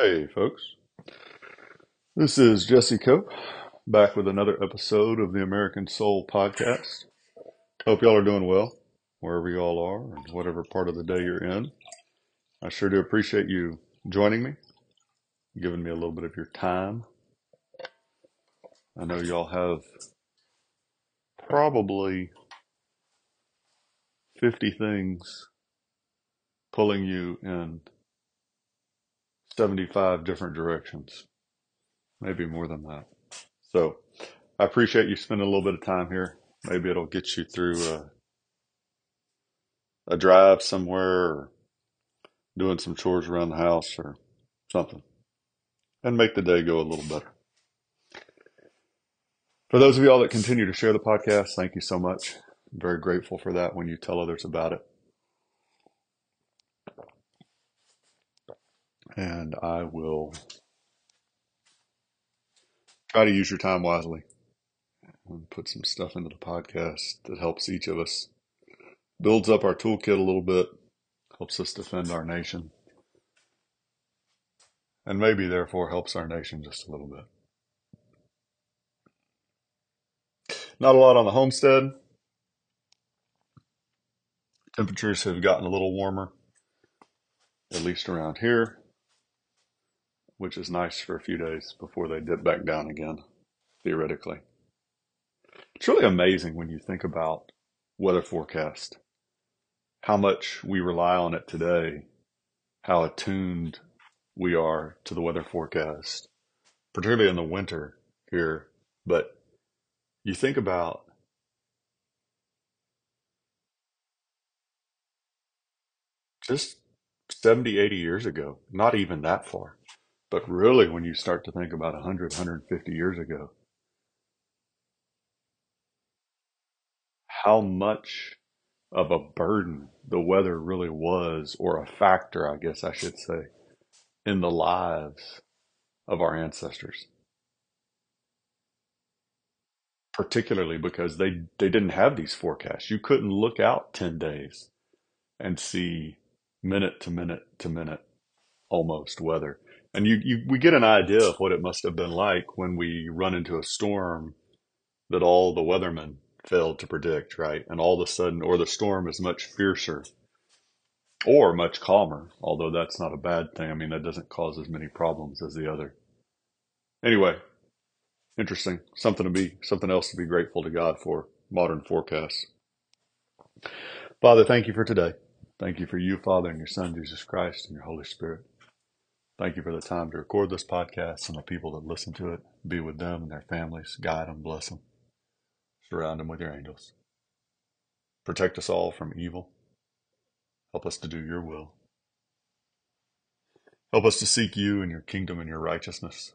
Hey, folks. This is Jesse Cope back with another episode of the American Soul Podcast. Hope y'all are doing well wherever y'all are and whatever part of the day you're in. I sure do appreciate you joining me, giving me a little bit of your time. I know y'all have probably 50 things pulling you in 75 different directions, maybe more than that. So I appreciate you spending a little bit of time here. Maybe it'll get you through a, a drive somewhere or doing some chores around the house or something and make the day go a little better. For those of y'all that continue to share the podcast, thank you so much. I'm very grateful for that when you tell others about it. And I will try to use your time wisely and put some stuff into the podcast that helps each of us, builds up our toolkit a little bit, helps us defend our nation, and maybe therefore helps our nation just a little bit. Not a lot on the homestead. Temperatures have gotten a little warmer, at least around here which is nice for a few days before they dip back down again, theoretically. It's really amazing when you think about weather forecast, how much we rely on it today, how attuned we are to the weather forecast, particularly in the winter here. But you think about just 70, 80 years ago, not even that far. But really, when you start to think about 100, 150 years ago, how much of a burden the weather really was, or a factor, I guess I should say, in the lives of our ancestors. Particularly because they, they didn't have these forecasts. You couldn't look out 10 days and see minute to minute to minute almost weather and you, you we get an idea of what it must have been like when we run into a storm that all the weathermen failed to predict, right? And all of a sudden, or the storm is much fiercer or much calmer, although that's not a bad thing. I mean, that doesn't cause as many problems as the other. Anyway, interesting. Something to be, something else to be grateful to God for modern forecasts. Father, thank you for today. Thank you for you, Father, and your Son, Jesus Christ, and your Holy Spirit. Thank you for the time to record this podcast and the people that listen to it. Be with them and their families. Guide them, bless them. Surround them with your angels. Protect us all from evil. Help us to do your will. Help us to seek you and your kingdom and your righteousness.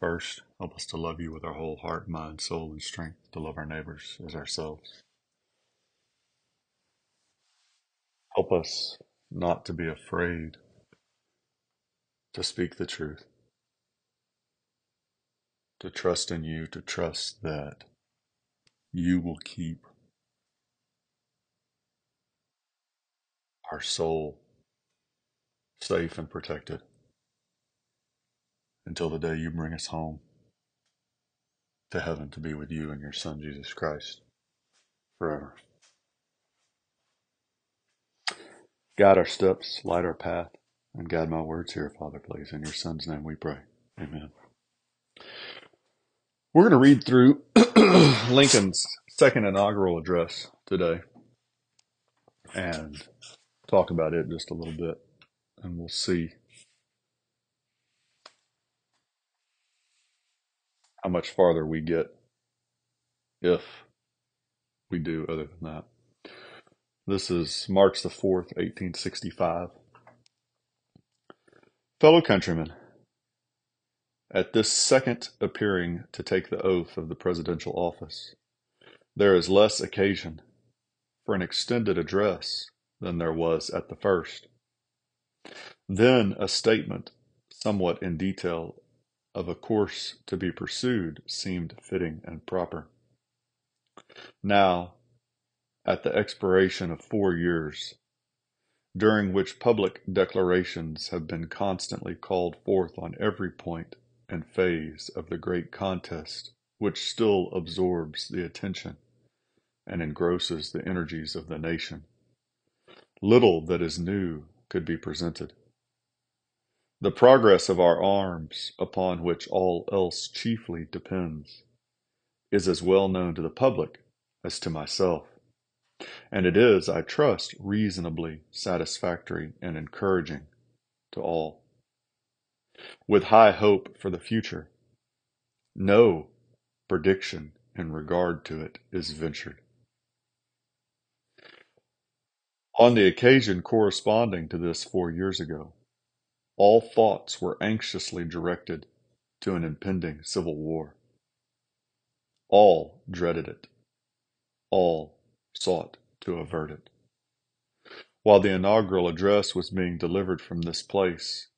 First, help us to love you with our whole heart, mind, soul, and strength, to love our neighbors as ourselves. Help us not to be afraid to speak the truth, to trust in you, to trust that you will keep our soul safe and protected until the day you bring us home to heaven to be with you and your Son, Jesus Christ, forever. Guide our steps, light our path. And guide my words here, Father, please. In your Son's name we pray. Amen. We're going to read through Lincoln's second inaugural address today and talk about it just a little bit, and we'll see how much farther we get if we do other than that. This is March the 4th, 1865. Fellow countrymen, at this second appearing to take the oath of the presidential office, there is less occasion for an extended address than there was at the first. Then a statement, somewhat in detail, of a course to be pursued seemed fitting and proper. Now, at the expiration of four years, during which public declarations have been constantly called forth on every point and phase of the great contest which still absorbs the attention and engrosses the energies of the nation, little that is new could be presented. The progress of our arms, upon which all else chiefly depends, is as well known to the public as to myself, and it is, I trust, reasonably satisfactory and encouraging to all. With high hope for the future, no prediction in regard to it is ventured. On the occasion corresponding to this four years ago, all thoughts were anxiously directed to an impending civil war. All dreaded it. All sought to avert it. While the inaugural address was being delivered from this place,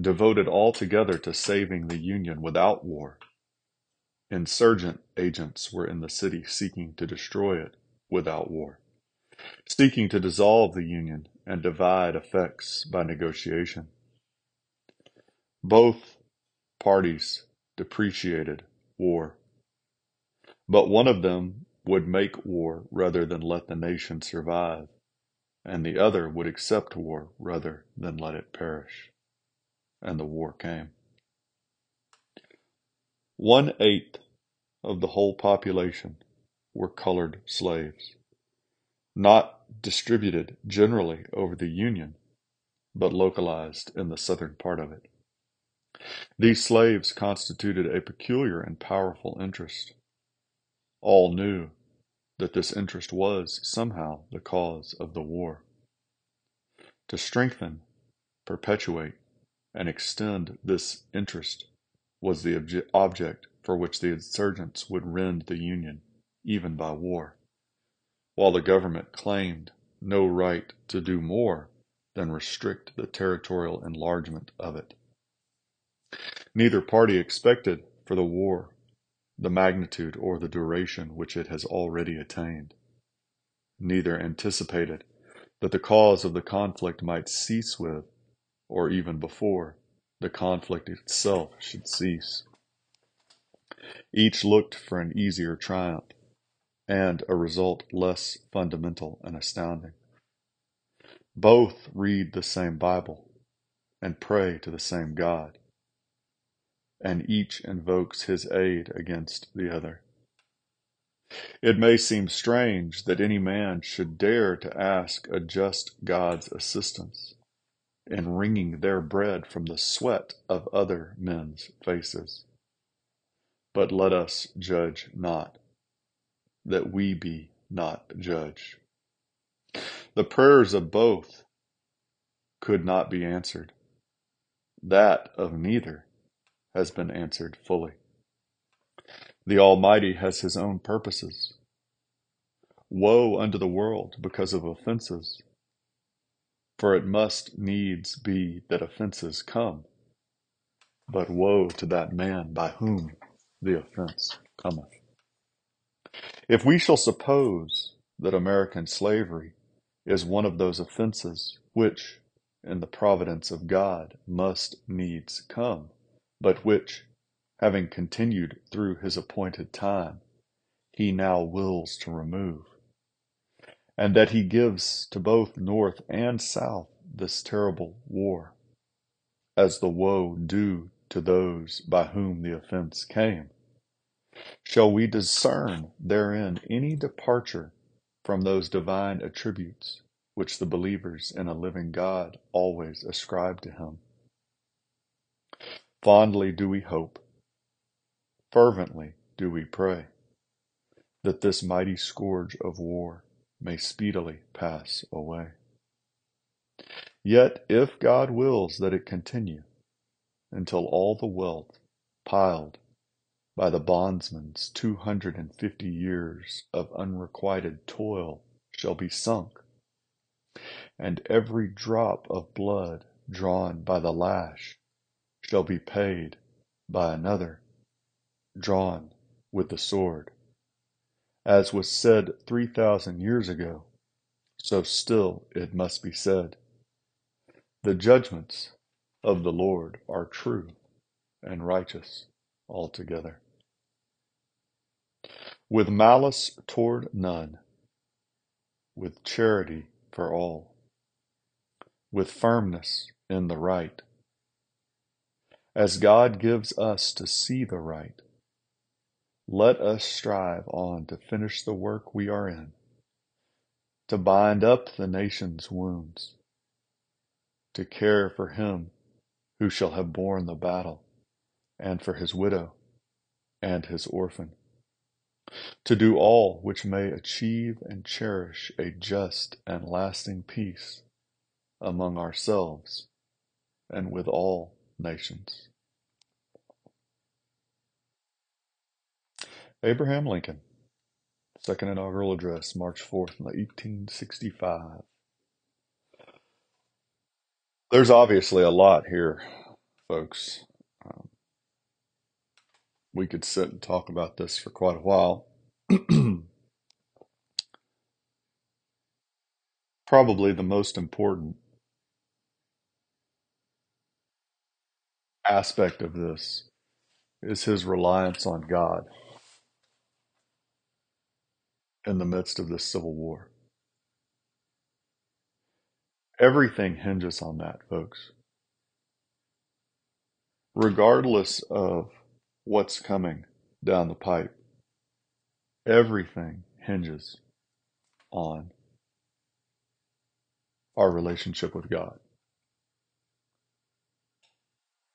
devoted altogether to saving the Union without war, insurgent agents were in the city seeking to destroy it without war, seeking to dissolve the Union and divide effects by negotiation. Both parties depreciated war, but one of them would make war rather than let the nation survive, and the other would accept war rather than let it perish. And the war came. One eighth of the whole population were colored slaves, not distributed generally over the Union, but localized in the southern part of it. These slaves constituted a peculiar and powerful interest. All knew that this interest was, somehow, the cause of the war. To strengthen, perpetuate, and extend this interest was the obje- object for which the insurgents would rend the Union, even by war, while the government claimed no right to do more than restrict the territorial enlargement of it. Neither party expected for the war the magnitude or the duration which it has already attained. Neither anticipated that the cause of the conflict might cease with, or even before, the conflict itself should cease. Each looked for an easier triumph, and a result less fundamental and astounding. Both read the same Bible and pray to the same God and each invokes his aid against the other. It may seem strange that any man should dare to ask a just God's assistance in wringing their bread from the sweat of other men's faces. But let us judge not, that we be not judged. The prayers of both could not be answered, that of neither has been answered fully. The Almighty has his own purposes. Woe unto the world because of offenses, for it must needs be that offenses come. But woe to that man by whom the offense cometh. If we shall suppose that American slavery is one of those offenses which, in the providence of God, must needs come, but which, having continued through his appointed time, he now wills to remove, and that he gives to both North and South this terrible war, as the woe due to those by whom the offense came. Shall we discern therein any departure from those divine attributes which the believers in a living God always ascribe to him? Fondly do we hope, fervently do we pray, that this mighty scourge of war may speedily pass away. Yet if God wills that it continue until all the wealth piled by the bondsman's two hundred and fifty years of unrequited toil shall be sunk, and every drop of blood drawn by the lash shall be paid by another, drawn with the sword. As was said three thousand years ago, so still it must be said The judgments of the Lord are true and righteous altogether. With malice toward none, with charity for all, with firmness in the right, as God gives us to see the right, let us strive on to finish the work we are in, to bind up the nation's wounds, to care for him who shall have borne the battle, and for his widow and his orphan, to do all which may achieve and cherish a just and lasting peace among ourselves and with all nations. Abraham Lincoln, Second Inaugural Address, March 4th, 1865. There's obviously a lot here, folks. Um, we could sit and talk about this for quite a while. Probably the most important aspect of this is his reliance on God in the midst of this civil war. Everything hinges on that, folks. Regardless of what's coming down the pipe, everything hinges on our relationship with God.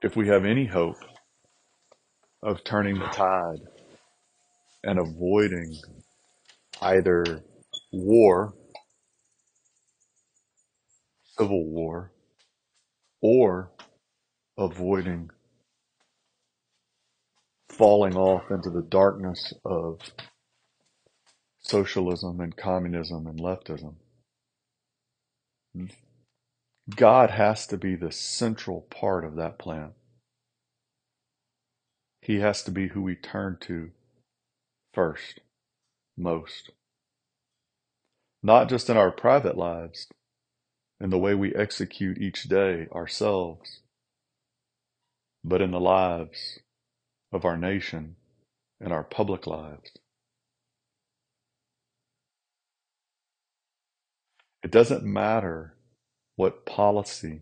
If we have any hope of turning the tide and avoiding either war, civil war, or avoiding falling off into the darkness of socialism and communism and leftism. God has to be the central part of that plan. He has to be who we turn to first, most. Not just in our private lives, in the way we execute each day ourselves, but in the lives of our nation and our public lives. It doesn't matter what policy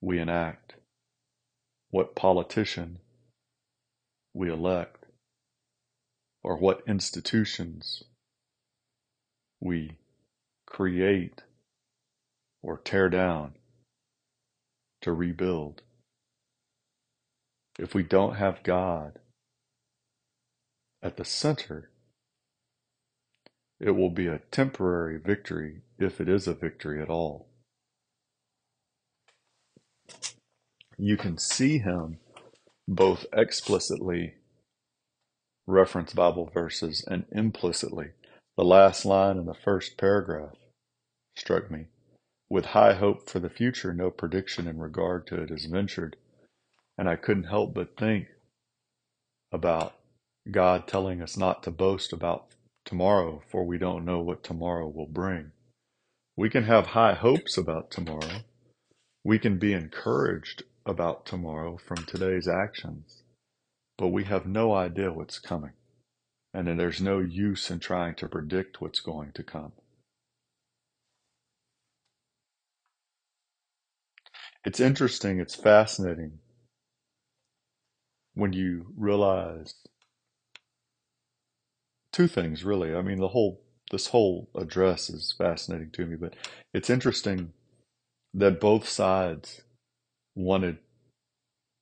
we enact, what politician we elect, or what institutions we create or tear down to rebuild. If we don't have God at the center, it will be a temporary victory if it is a victory at all. You can see him both explicitly reference Bible verses and implicitly. The last line in the first paragraph struck me. With high hope for the future, no prediction in regard to it is ventured. And I couldn't help but think about God telling us not to boast about tomorrow, for we don't know what tomorrow will bring. We can have high hopes about tomorrow. We can be encouraged about tomorrow from today's actions, but we have no idea what's coming. And there's no use in trying to predict what's going to come. It's interesting, it's fascinating when you realize two things really. I mean, the whole this whole address is fascinating to me, but it's interesting that both sides wanted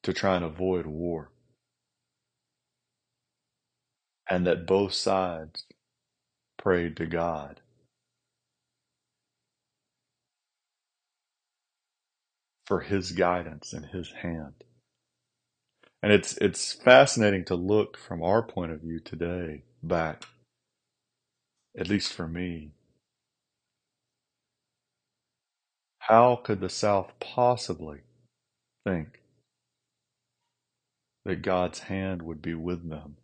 to try and avoid war. And that both sides prayed to God. For his guidance and his hand. And it's it's fascinating to look from our point of view today back, at least for me. How could the South possibly think that God's hand would be with them,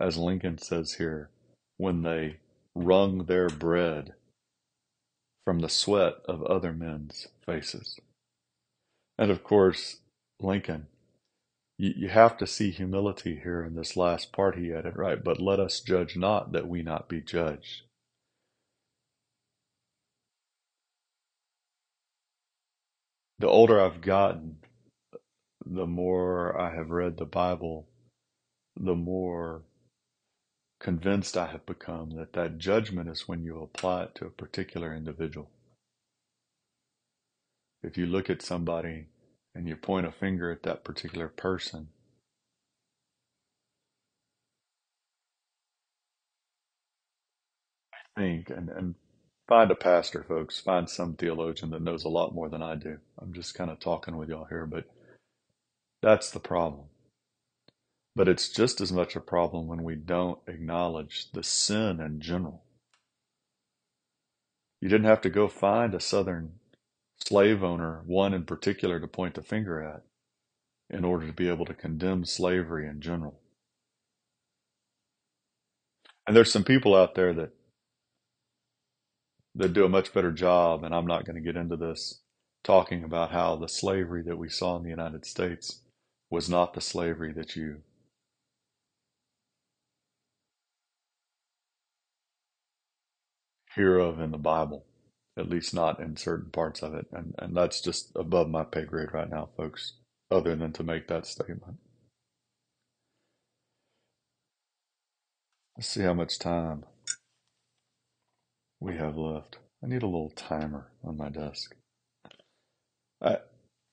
as Lincoln says here, when they wrung their bread from the sweat of other men's faces? And of course, Lincoln, you, you have to see humility here in this last part he added, right? But let us judge not that we not be judged. The older I've gotten, the more I have read the Bible, the more convinced I have become that that judgment is when you apply it to a particular individual. If you look at somebody and you point a finger at that particular person, I think, and, and find a pastor, folks, find some theologian that knows a lot more than I do. I'm just kind of talking with y'all here, but that's the problem. But it's just as much a problem when we don't acknowledge the sin in general. You didn't have to go find a Southern slave owner, one in particular, to point the finger at in order to be able to condemn slavery in general. And there's some people out there that that do a much better job, and I'm not going to get into this, talking about how the slavery that we saw in the United States was not the slavery that you hear of in the Bible, at least not in certain parts of it. And, and that's just above my pay grade right now, folks, other than to make that statement. Let's see how much time we have left. I need a little timer on my desk. I,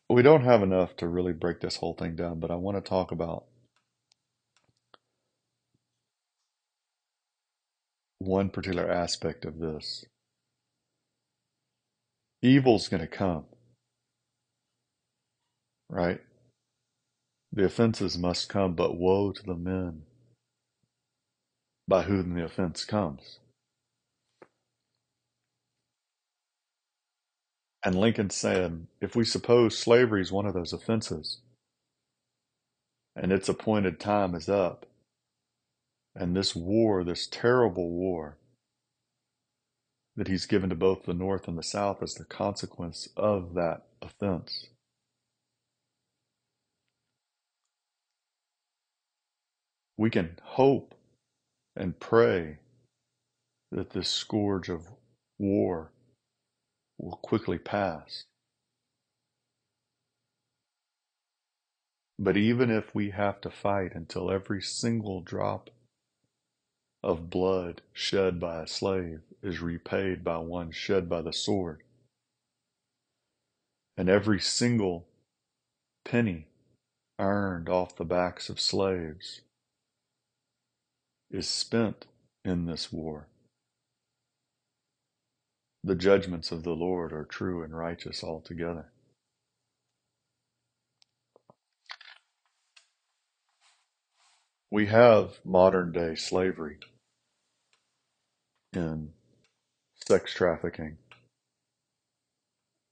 we don't have enough to really break this whole thing down, but I want to talk about one particular aspect of this. Evil's going to come, right? The offenses must come, but woe to the men by whom the offense comes. And Lincoln said, if we suppose slavery is one of those offenses, and its appointed time is up, and this war, this terrible war that he's given to both the North and the South as the consequence of that offense. We can hope and pray that this scourge of war will quickly pass. But even if we have to fight until every single drop of blood shed by a slave is repaid by one shed by the sword, and every single penny earned off the backs of slaves is spent in this war. The judgments of the Lord are true and righteous altogether. We have modern day slavery in sex trafficking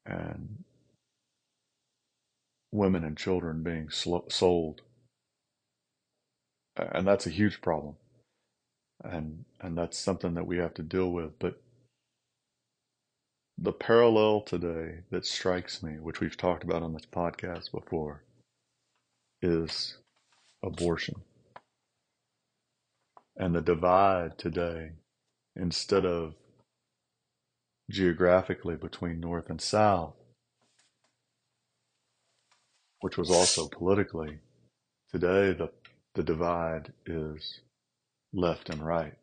and women and children being sold. And that's a huge problem. And, and that's something that we have to deal with. But the parallel today that strikes me, which we've talked about on this podcast before, is abortion. And the divide today, instead of geographically between North and South, which was also politically, today the, the divide is left and right.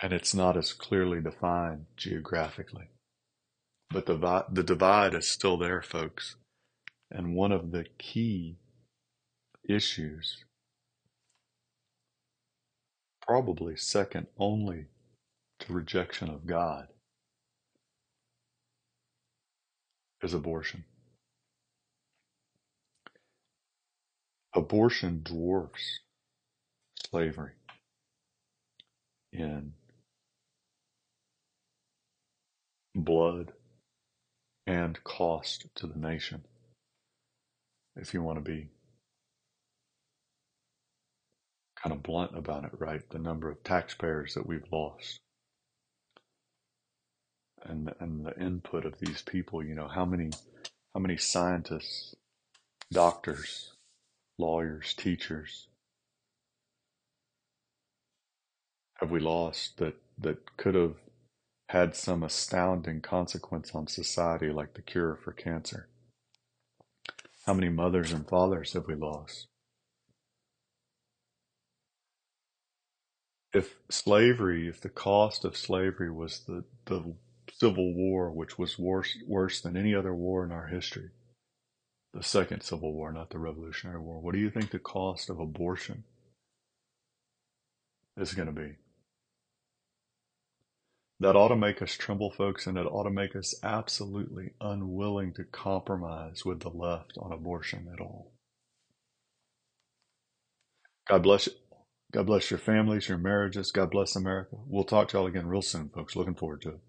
and it's not as clearly defined geographically. But the, the divide is still there, folks. And one of the key issues, probably second only to rejection of God, is abortion. Abortion dwarfs slavery in blood and cost to the nation. If you want to be kind of blunt about it, right? The number of taxpayers that we've lost. and and the input of these people. You know, how many how many scientists, doctors, lawyers, teachers have we lost that that could have had some astounding consequence on society, like the cure for cancer? How many mothers and fathers have we lost? If slavery, if the cost of slavery was the, the Civil War, which was worse, worse than any other war in our history, the Second Civil War, not the Revolutionary War, what do you think the cost of abortion is going to be? That ought to make us tremble, folks, and it ought to make us absolutely unwilling to compromise with the left on abortion at all. God bless you. God bless your families, your marriages. God bless America. We'll talk to y'all again real soon, folks. Looking forward to it.